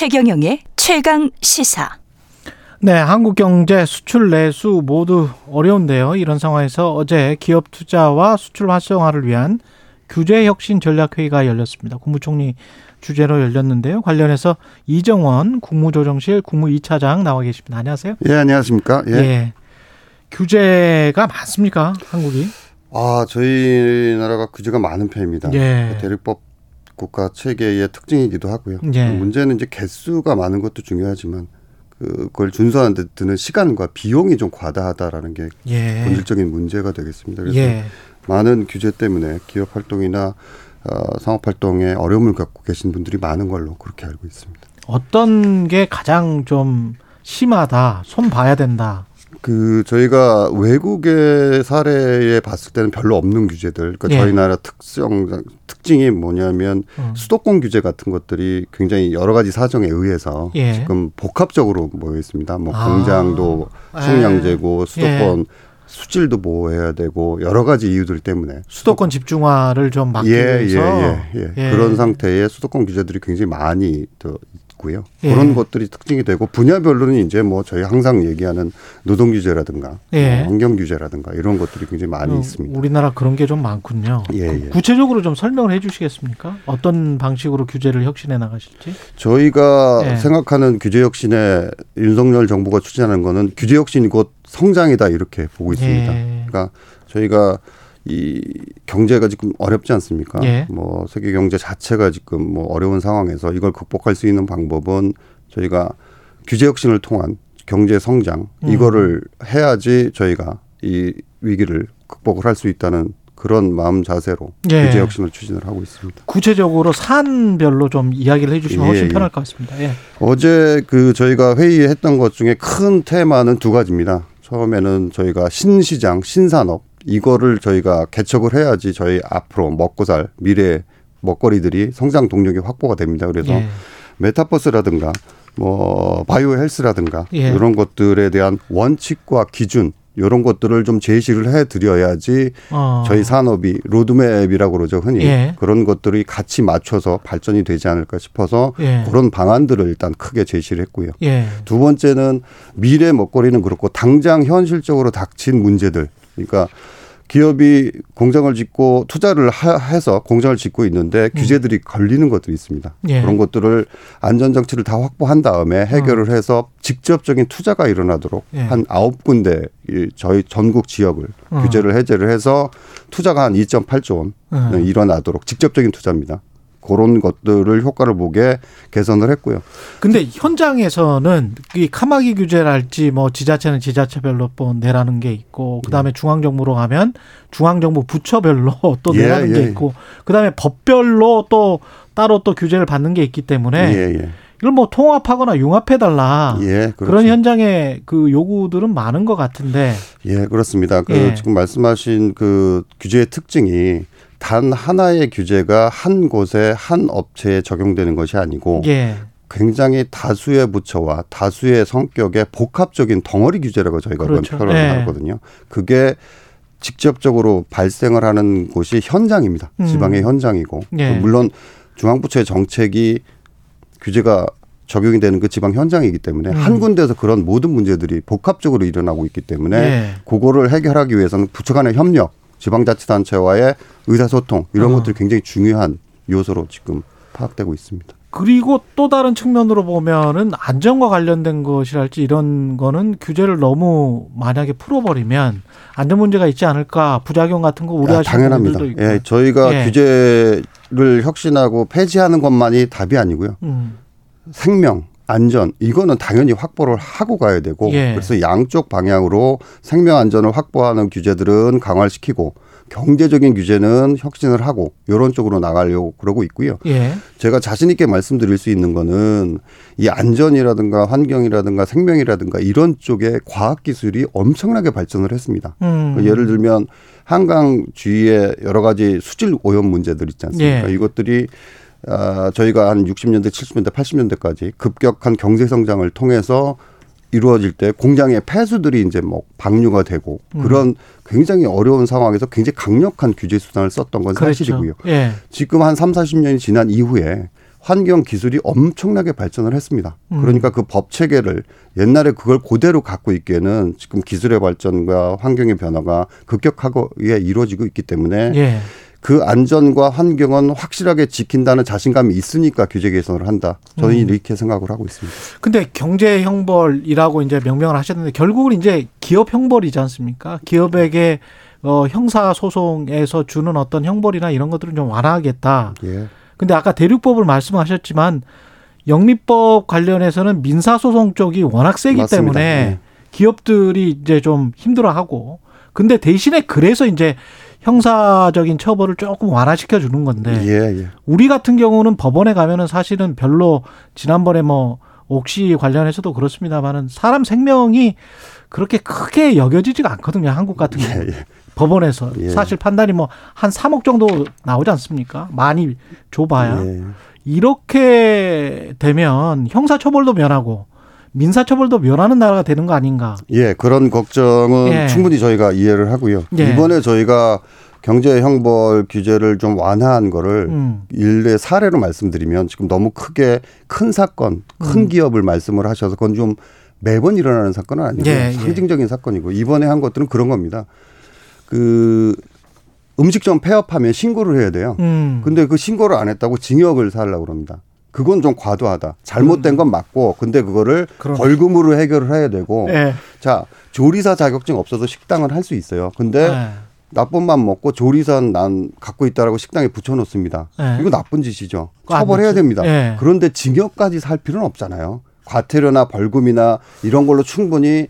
최경영의 최강 시사. 네, 한국 경제 수출 내수 모두 어려운데요. 이런 상황에서 어제 기업 투자와 수출 활성화를 위한 규제 혁신 전략 회의가 열렸습니다. 국무총리 주제로 열렸는데요. 관련해서 이정원 국무조정실 국무 2차장 나와 계십니다. 안녕하세요. 예, 안녕하십니까? 예. 예. 규제가 많습니까? 한국이? 아, 저희 나라가 규제가 많은 편입니다. 예. 대륙법 국가 체계의 특징이기도 하고요. 예. 문제는 이제 개수가 많은 것도 중요하지만 그걸 준수하는 데 드는 시간과 비용이 좀 과다하다라는 게 예. 본질적인 문제가 되겠습니다. 그래서 예. 많은 규제 때문에 기업 활동이나 어, 상업 활동에 어려움을 갖고 계신 분들이 많은 걸로 그렇게 알고 있습니다. 어떤 게 가장 좀 심하다, 손 봐야 된다. 그 저희가 외국의 사례에 봤을 때는 별로 없는 규제들. 그러니까 예. 저희 나라 특성 특징이 뭐냐면 음. 수도권 규제 같은 것들이 굉장히 여러 가지 사정에 의해서 예. 지금 복합적으로 모여 있습니다. 뭐 아. 공장도 식량제고 예. 수도권 예. 수질도 보호해야 되고 여러 가지 이유들 때문에 수도권 집중화를 좀 막기 예, 위해서 예, 예, 예. 그런 상태의 수도권 규제들이 굉장히 많이 더 있고요. 예. 그런 것들이 특징이 되고 분야별로는 이제 뭐 저희 항상 얘기하는 노동 규제라든가 예. 뭐 환경 규제라든가 이런 것들이 굉장히 많이 어, 있습니다. 우리나라 그런 게 좀 많군요. 예, 예. 구체적으로 좀 설명을 해 주시겠습니까? 어떤 방식으로 규제를 혁신해 나가실지? 저희가 예. 생각하는 규제 혁신에 윤석열 정부가 추진하는 거는 규제 혁신이 곧 성장이다 이렇게 보고 있습니다. 예. 그러니까 저희가 이 경제가 지금 어렵지 않습니까? 예. 뭐 세계 경제 자체가 지금 뭐 어려운 상황에서 이걸 극복할 수 있는 방법은 저희가 규제 혁신을 통한 경제 성장 음. 이거를 해야지 저희가 이 위기를 극복을 할 수 있다는 그런 마음 자세로 예. 규제 혁신을 추진을 하고 있습니다. 구체적으로 산별로 좀 이야기를 해주시면 예, 훨씬 예. 편할 것 같습니다. 예. 어제 그 저희가 회의했던 것 중에 큰 테마는 두 가지입니다. 처음에는 저희가 신시장, 신산업 이거를 저희가 개척을 해야지 저희 앞으로 먹고 살 미래 먹거리들이 성장 동력이 확보가 됩니다. 그래서 예. 메타버스라든가 뭐 바이오 헬스라든가 예. 이런 것들에 대한 원칙과 기준 이런 것들을 좀 제시를 해 드려야지 어. 저희 산업이 로드맵이라고 그러죠 흔히 예. 그런 것들이 같이 맞춰서 발전이 되지 않을까 싶어서 예. 그런 방안들을 일단 크게 제시를 했고요. 예. 두 번째는 미래 먹거리는 그렇고 당장 현실적으로 닥친 문제들 그러니까 기업이 공장을 짓고 투자를 하, 해서 공장을 짓고 있는데 음. 규제들이 걸리는 것들이 있습니다. 예. 그런 것들을 안전 장치를 다 확보한 다음에 해결을 어. 해서 직접적인 투자가 일어나도록 예. 한 아홉 군데 저희 전국 지역을 어. 규제를 해제를 해서 투자가 한 2.8조 원 어. 일어나도록 직접적인 투자입니다. 그런 것들을 효과를 보게 개선을 했고요. 근데 현장에서는 이 카마기 규제랄지 뭐 지자체는 지자체별로 또 내라는 게 있고 그다음에 예. 중앙 정부로 가면 중앙 정부 부처별로 또 예, 내라는 예, 게 있고 그다음에 법별로 또 따로 또 규제를 받는 게 있기 때문에 예, 예. 이걸 뭐 통합하거나 융합해 달라. 예. 그런 현장의 그 요구들은 많은 것 같은데. 예, 그렇습니다. 그 예. 지금 말씀하신 그 규제의 특징이 단 하나의 규제가 한 곳에 한 업체에 적용되는 것이 아니고 예. 굉장히 다수의 부처와 다수의 성격의 복합적인 덩어리 규제라고 저희가 그렇죠. 표현을 예. 하거든요. 그게 직접적으로 발생을 하는 곳이 현장입니다. 음. 지방의 현장이고 예. 물론 중앙부처의 정책이 규제가 적용이 되는 그 지방 현장이기 때문에 음. 한 군데에서 그런 모든 문제들이 복합적으로 일어나고 있기 때문에 예. 그거를 해결하기 위해서는 부처 간의 협력 지방자치단체와의 의사소통 이런 어. 것들이 굉장히 중요한 요소로 지금 파악되고 있습니다. 그리고 또 다른 측면으로 보면은 안전과 관련된 것이랄지 이런 거는 규제를 너무 만약에 풀어버리면 안전 문제가 있지 않을까 부작용 같은 거 우려하시는 아, 분들도 있고. 예, 저희가 예. 규제를 혁신하고 폐지하는 것만이 답이 아니고요. 음. 생명, 안전 이거는 당연히 확보를 하고 가야 되고 예. 그래서 양쪽 방향으로 생명 안전을 확보하는 규제들은 강화시키고 경제적인 규제는 혁신을 하고 이런 쪽으로 나가려고 그러고 있고요. 예. 제가 자신 있게 말씀드릴 수 있는 거는 이 안전이라든가 환경이라든가 생명이라든가 이런 쪽에 과학 기술이 엄청나게 발전을 했습니다. 음. 그러니까 예를 들면 한강 주위에 여러 가지 수질 오염 문제들 있지 않습니까? 예. 이것들이 아, 저희가 한 60년대, 70년대, 80년대까지 급격한 경제 성장을 통해서 이루어질 때 공장의 폐수들이 이제 뭐 방류가 되고 음. 그런 굉장히 어려운 상황에서 굉장히 강력한 규제 수단을 썼던 건 그렇죠. 사실이고요. 예. 지금 한 3, 40년이 지난 이후에 환경 기술이 엄청나게 발전을 했습니다. 음. 그러니까 그 법 체계를 옛날에 그걸 그대로 갖고 있기에는 지금 기술의 발전과 환경의 변화가 급격하게 이루어지고 있기 때문에 예. 그 안전과 환경은 확실하게 지킨다는 자신감이 있으니까 규제 개선을 한다. 저는 음. 이렇게 생각을 하고 있습니다. 근데 경제 형벌이라고 이제 명명을 하셨는데 결국은 이제 기업 형벌이지 않습니까? 기업에게 어 형사 소송에서 주는 어떤 형벌이나 이런 것들은 좀 완화하겠다. 예. 근데 아까 대륙법을 말씀하셨지만 영리법 관련해서는 민사 소송 쪽이 워낙 세기 맞습니다. 때문에 네. 기업들이 이제 좀 힘들어하고 근데 대신에 그래서 이제 형사적인 처벌을 조금 완화시켜 주는 건데 예, 예. 우리 같은 경우는 법원에 가면은 사실은 별로 지난번에 뭐 옥시 관련해서도 그렇습니다만은 사람 생명이 그렇게 크게 여겨지지가 않거든요. 한국 같은 경우. 예, 예. 법원에서 예. 사실 판단이 뭐 한 3억 정도 나오지 않습니까? 많이 줘봐야 예. 이렇게 되면 형사 처벌도 면하고 민사처벌도 면하는 나라가 되는 거 아닌가? 예, 그런 걱정은 예. 충분히 저희가 이해를 하고요. 예. 이번에 저희가 경제 형벌 규제를 좀 완화한 거를 음. 일례 사례로 말씀드리면 지금 너무 크게 큰 사건, 큰 음. 기업을 말씀을 하셔서 그건 좀 매번 일어나는 사건은 아니고 예, 예, 상징적인 사건이고 이번에 한 것들은 그런 겁니다. 그 음식점 폐업하면 신고를 해야 돼요. 음. 근데 그 신고를 안 했다고 징역을 살라고 그럽니다. 그건 좀 과도하다. 잘못된 건 맞고, 근데 그거를 그러네. 벌금으로 해결을 해야 되고, 네. 자 조리사 자격증 없어서 식당을 할 수 있어요. 근데 네. 나쁜 맘 먹고 조리사는 난 갖고 있다라고 식당에 붙여놓습니다. 네. 이거 나쁜 짓이죠. 처벌해야 됩니다. 네. 그런데 징역까지 살 필요는 없잖아요. 과태료나 벌금이나 이런 걸로 충분히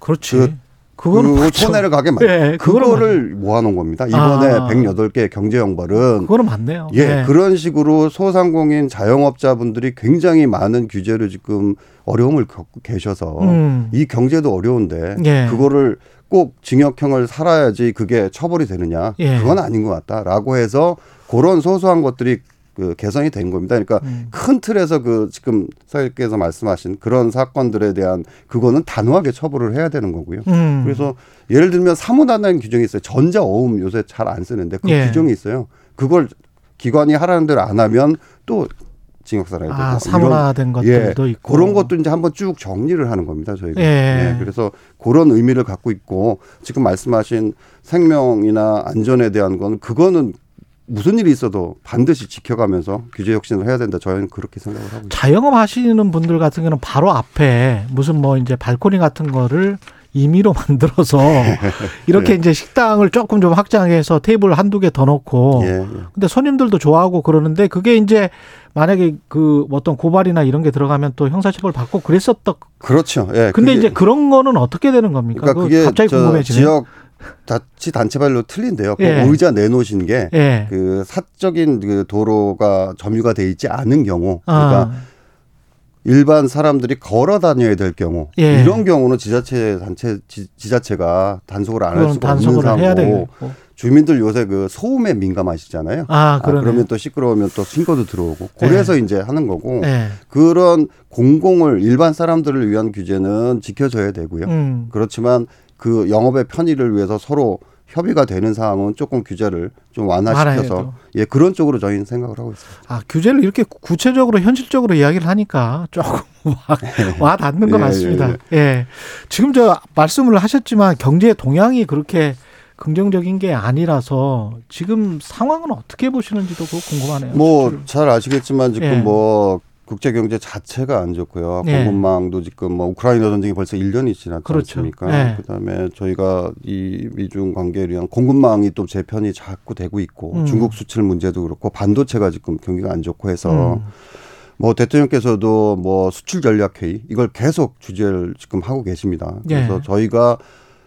그렇지. 그 그거는 그 손해를 가게 만 네, 그거를 모아놓은 겁니다. 이번에 아. 108개 경제 형벌은 그거는 맞네요. 예, 네. 그런 식으로 소상공인 자영업자분들이 굉장히 많은 규제를 지금 어려움을 겪고 계셔서 음. 이 경제도 어려운데 예. 그거를 꼭 징역형을 살아야지 그게 처벌이 되느냐 예. 그건 아닌 것 같다라고 해서 그런 소소한 것들이 그 개선이 된 겁니다. 그러니까 음. 큰 틀에서 그 지금 사장님께서 말씀하신 그런 사건들에 대한 그거는 단호하게 처벌을 해야 되는 거고요. 음. 그래서 예를 들면 사무단다는 규정이 있어요. 전자 어음 요새 잘 안 쓰는데 그 예. 규정이 있어요. 그걸 기관이 하라는 대로 안 하면 또 징역 살아야 되고 아, 사문화된 것들도 예, 있고 그런 것도 이제 한번 쭉 정리를 하는 겁니다 저희가 예. 예. 그래서 그런 의미를 갖고 있고 지금 말씀하신 생명이나 안전에 대한 건 그거는 무슨 일이 있어도 반드시 지켜가면서 규제 혁신을 해야 된다. 저희는 그렇게 생각을 하고 있습니다. 자영업 하시는 분들 같은 경우는 바로 앞에 무슨 뭐 이제 발코니 같은 거를 임의로 만들어서 이렇게 예. 이제 식당을 조금 좀 확장해서 테이블 한두 개더 놓고 예, 예. 근데 손님들도 좋아하고 그러는데 그게 이제 만약에 그 어떤 고발이나 이런 게 들어가면 또 형사처벌 받고 그랬었던 그렇죠. 예. 근데 이제 그런 거는 어떻게 되는 겁니까? 그러니까 그게 갑자기 궁금해지네. 지역 자치 단체별로 틀린데요. 그 예. 의자 내놓으신 게그 예. 사적인 그 도로가 점유가 돼 있지 않은 경우, 그러니까 아. 일반 사람들이 걸어 다녀야 될 경우 예. 이런 경우는 지자체 단체 지, 자체가 단속을 안 할 수가 없는 상황고 주민들 요새 그 소음에 민감하시잖아요. 아, 아, 그러면 또 시끄러우면 또 신고도 들어오고 그래서 예. 이제 하는 거고 예. 그런 공공을 일반 사람들을 위한 규제는 지켜져야 되고요. 음. 그렇지만 그 영업의 편의를 위해서 서로 협의가 되는 상황은 조금 규제를 좀 완화시켜서 예 그런 쪽으로 저희는 생각을 하고 있습니다. 아 규제를 이렇게 구체적으로 현실적으로 이야기를 하니까 조금 와, 와 닿는 것 예, 같습니다. 예, 예. 예, 지금 저 말씀을 하셨지만 경제 동향이 그렇게 긍정적인 게 아니라서 지금 상황은 어떻게 보시는지도 궁금하네요. 뭐 잘 아시겠지만 지금 예. 뭐 국제 경제 자체가 안 좋고요. 네. 공급망도 지금 뭐 우크라이나 전쟁이 벌써 1년이 지났지 그렇죠. 않습니까? 네. 그다음에 저희가 이 미중 관계에 의한 공급망이 또 재편이 자꾸 되고 있고 음. 중국 수출 문제도 그렇고 반도체가 지금 경기가 안 좋고 해서 음. 뭐 대통령께서도 뭐 수출 전략 회의 이걸 계속 주제를 지금 하고 계십니다. 그래서 네. 저희가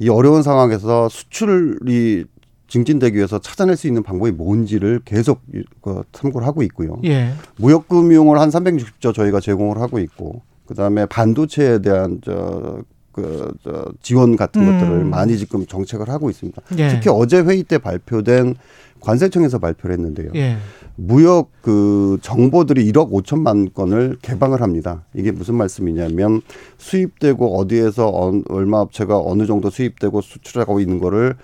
이 어려운 상황에서 수출이 증진되기 위해서 찾아낼 수 있는 방법이 뭔지를 계속 그 참고를 하고 있고요. 예. 무역금융을 한 360조 저희가 제공을 하고 있고 그다음에 반도체에 대한 저 그, 저, 지원 같은 음. 것들을 많이 지금 정책을 하고 있습니다. 예. 특히 어제 회의 때 발표된 관세청에서 발표를 했는데요. 예. 무역 그 정보들이 1억 5천만 건을 개방을 합니다. 이게 무슨 말씀이냐면 수입되고 어디에서 얼마 업체가 어느 정도 수입되고 수출하고 있는 거를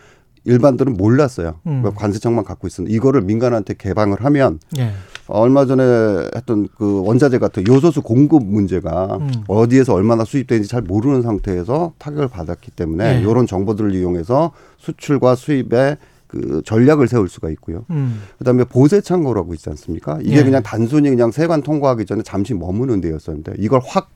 일반들은 몰랐어요. 음. 관세청만 갖고 있었는데 이거를 민간한테 개방을 하면 예. 얼마 전에 했던 그 원자재 같은 요소수 공급 문제가 음. 어디에서 얼마나 수입되는지 잘 모르는 상태에서 타격을 받았기 때문에 네. 이런 정보들을 이용해서 수출과 수입에 그 전략을 세울 수가 있고요. 음. 그다음에 보세 창고라고 있지 않습니까? 이게 예. 그냥 단순히 그냥 세관 통과하기 전에 잠시 머무는 데였었는데 이걸 확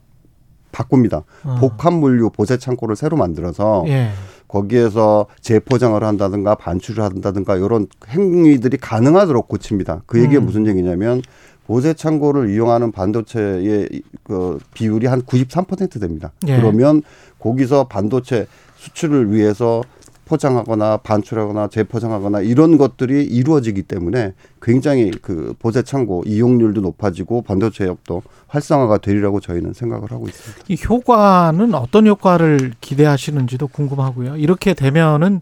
바꿉니다. 어. 복합 물류 보세 창고를 새로 만들어서 예. 거기에서 재포장을 한다든가 반출을 한다든가 이런 행위들이 가능하도록 고칩니다. 그 얘기가 음. 무슨 얘기냐면 보세 창고를 이용하는 반도체의 그 비율이 한 93% 됩니다. 예. 그러면 거기서 반도체 수출을 위해서 포장하거나 반출하거나 재포장하거나 이런 것들이 이루어지기 때문에 굉장히 그 보세 창고 이용률도 높아지고 반도체 업도 활성화가 되리라고 저희는 생각을 하고 있습니다. 이 효과는 어떤 효과를 기대하시는지도 궁금하고요. 이렇게 되면은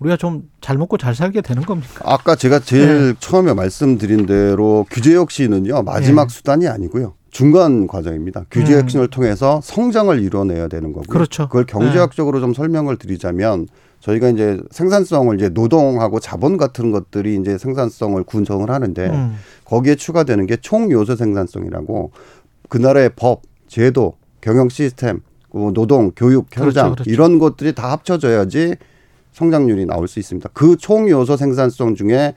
우리가 좀 잘 먹고 잘 살게 되는 겁니까? 아까 제가 제일 처음에 말씀드린 대로 규제 혁신은요 마지막 예. 수단이 아니고요 중간 과정입니다. 규제 음. 혁신을 통해서 성장을 이뤄내야 되는 거고요. 그렇죠. 그걸 경제학적으로 좀 설명을 드리자면 저희가 이제 생산성을 이제 노동하고 자본 같은 것들이 이제 생산성을 군성을 하는데 음. 거기에 추가되는 게 총요소 생산성이라고 그 나라의 법, 제도, 경영 시스템, 그 노동, 교육, 현장 그렇죠, 그렇죠. 이런 것들이 다 합쳐져야지 성장률이 나올 수 있습니다. 그 총요소 생산성 중에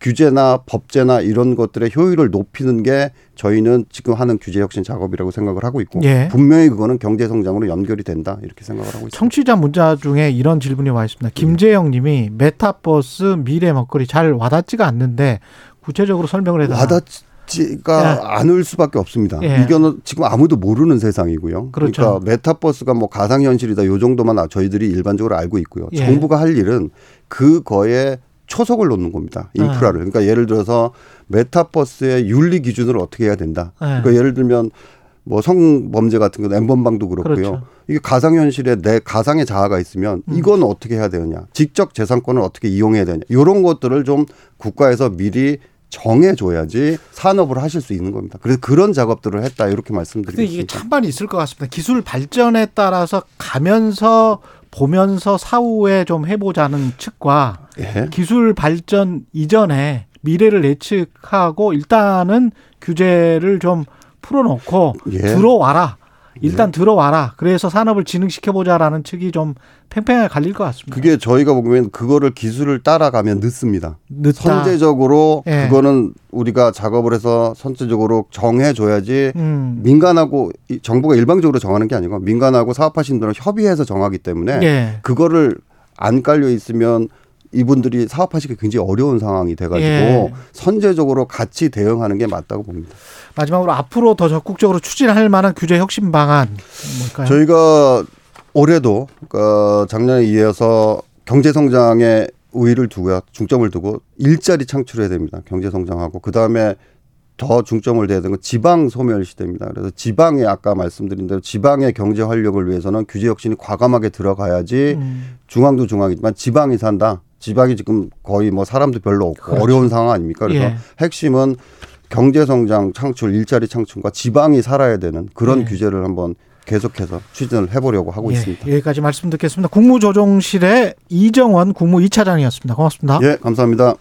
규제나 법제나 이런 것들의 효율을 높이는 게 저희는 지금 하는 규제 혁신 작업이라고 생각을 하고 있고 예. 분명히 그거는 경제 성장으로 연결이 된다 이렇게 생각을 하고 있습니다. 청취자 문자 중에 이런 질문이 와 있습니다. 김재영 님이 메타버스 미래 먹거리 잘 와닿지가 않는데 구체적으로 설명을 해달라. 와닿지가 않을 수밖에 없습니다. 예. 이거는 지금 아무도 모르는 세상이고요. 그렇죠. 러니까 메타버스가 뭐 가상현실이다 요 정도만 저희들이 일반적으로 알고 있고요. 예. 정부가 할 일은 그거에 초석을 놓는 겁니다. 아. 인프라를. 그러니까 예를 들어서 메타버스의 윤리 기준을 어떻게 해야 된다. 예. 그러니까 예를 들면 뭐 성범죄 같은 거 엠번방도 그렇고요. 그렇죠. 이게 가상현실에 내 가상의 자아가 있으면 음. 이건 어떻게 해야 되느냐. 직접 재산권을 어떻게 이용해야 되냐. 이런 것들을 좀 국가에서 미리 정해줘야지 산업을 하실 수 있는 겁니다. 그래서 그런 작업들을 했다 이렇게 말씀드리겠습니다. 이게 찬반 있을 것 같습니다. 기술 발전에 따라서 가면서 보면서 사후에 좀 해보자는 측과 예. 기술 발전 이전에 미래를 예측하고 일단은 규제를 좀 풀어놓고 예. 들어와라. 일단 들어와라. 그래서 산업을 진흥시켜보자라는 측이 좀 팽팽하게 갈릴 것 같습니다. 그게 저희가 보면 그거를 기술을 따라가면 늦습니다. 늦다. 선제적으로 예. 그거는 우리가 작업을 해서 선제적으로 정해줘야지 음. 민간하고 이 정부가 일방적으로 정하는 게 아니고 민간하고 사업하시는 분들 협의해서 정하기 때문에 예. 그거를 안 깔려 있으면 이분들이 사업하시기 굉장히 어려운 상황이 돼가지고 예. 선제적으로 같이 대응하는 게 맞다고 봅니다. 마지막으로 앞으로 더 적극적으로 추진할 만한 규제 혁신 방안 뭘까요? 저희가 올해도 그 작년에 이어서 경제 성장에 우위를 두고요, 중점을 두고 일자리 창출해야 됩니다. 경제 성장하고 그 다음에 더 중점을 둬야 되는 건 지방 소멸 시대입니다. 그래서 지방에 아까 말씀드린 대로 지방의 경제 활력을 위해서는 규제 혁신이 과감하게 들어가야지 음. 중앙도 중앙이지만 지방이 산다. 지방이 지금 거의 뭐 사람도 별로 없고 그렇죠. 어려운 상황 아닙니까? 그래서 예. 핵심은 경제 성장 창출, 일자리 창출과 지방이 살아야 되는 그런 예. 규제를 한번 계속해서 추진을 해보려고 하고 예, 있습니다. 여기까지 말씀 듣겠습니다. 국무조정실의 이정원 국무 2차장이었습니다. 고맙습니다. 예, 감사합니다.